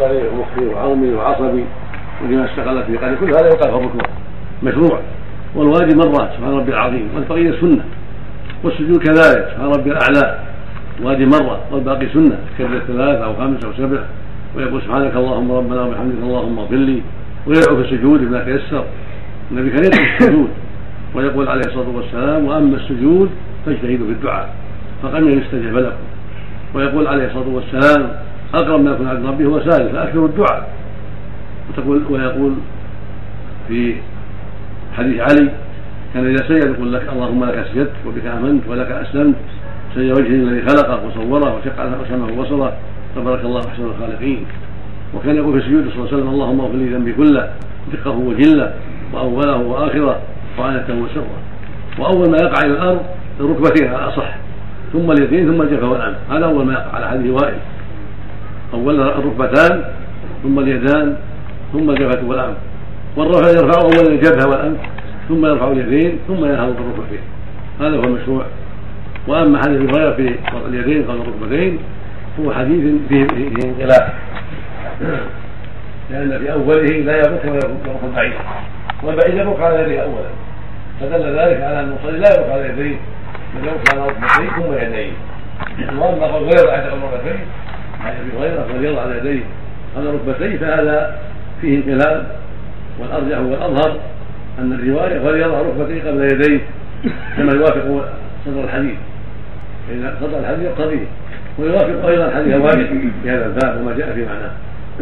بصري ومخي وعظمي وعصبي ولما استقلت في قلبي كل هذا يقال في الركوع مشروع والواجب مرات سبحان ربي العظيم والبقيه سنة والسجود كذلك سبحان ربي الأعلى واجب مرة والباقي سنة كبر ثلاث أو خمس أو سبع ويقول سبحانك اللهم ربنا وبحمدك اللهم اغفر لي ويدعو في السجود بما تيسر النبي كان يدعو السجود ويقول عليه الصلاة والسلام وأما السجود فاجتهدوا في الدعاء فقد يستجب لكم ويقول عليه الصلاة والسلام أقرب ما يكون عبد ربه هو سائل فاكثروا الدعاء. وتقول ويقول في حديث علي كان إذا سجد يقول لك اللهم لك سجدت وبك آمنت ولك أسلمت سجد وجهه الذي خلقه وصوره وشق سمعه وبصره تبارك الله أحسن الخالقين. وكان يقول في السجود صلى الله عليه وسلم اللهم اغفر لي ذنبي كله دقه وجله وأوله وآخره وعنته وسره. وأول ما يقع إلى الأرض الركبتين على الاصح ثم اليدين ثم الجبهه والانف هذا أول ما يقع على حديث وائل. اول الركبتان ثم اليدان ثم الجبهة والانف والرفع يرفع اولا الجبهة والانف ثم يرفع اليدين ثم ينهض بالركبتين هذا هو المشروع. وأما حديث الغير في اليدين قبل الركبتين هو حديث فيه انقلاب. لأن في أوله لا يبرك ولا يبرك بعيد. والبعيد يبرك على يديه اولا. فدل ذلك على أن المصلي لا يبرك على يديه بل يبرك على ركبتيه ثم يديه. وأما غير عند الركبتين عن أبي هريرة الله على يديه على ركبتيه فهذا فيه انقلاب والأرجح والأظهر أن الرواية فليضع ركبتيه قبل يديه كما يوافق صدر الحديث. فان صدر الحديث يقتضيه ويوافق أيضا حديث واجب في هذا الباب وما جاء في معناه.